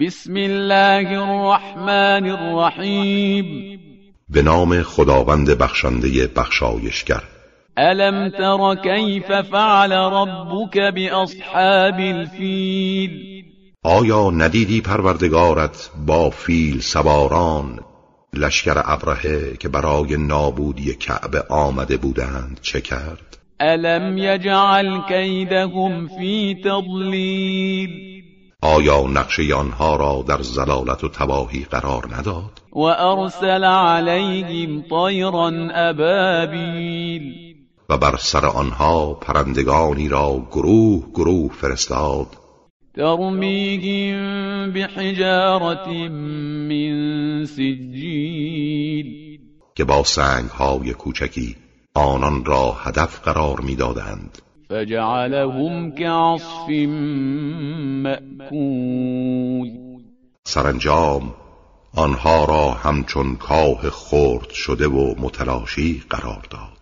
بسم الله الرحمن الرحیم. به نام خداوند بخشنده بخشایشگر. الم تر کیف فعل ربک باصحاب الفیل؟ آیا ندیدی پروردگارت با فیل سواران؟ لشکر ابرهه که برای نابودی کعبه آمده بودند چه کرد؟ الم یجعل کیدهم فی تضلیل؟ آیا نقشه آنها را در زلالت و تباهی قرار نداد؟ و ارسل علیهم طیرا ابابیل. و بر سر آنها پرندگانی را گروه گروه فرستاد. ترمیهم بحجارت من سجیل. که با سنگ های کوچکی آنان را هدف قرار می‌دادند. فجعلهم كعصف مأکول سرانجام آنها را همچون کاه خرد شده و متلاشی قرار داد.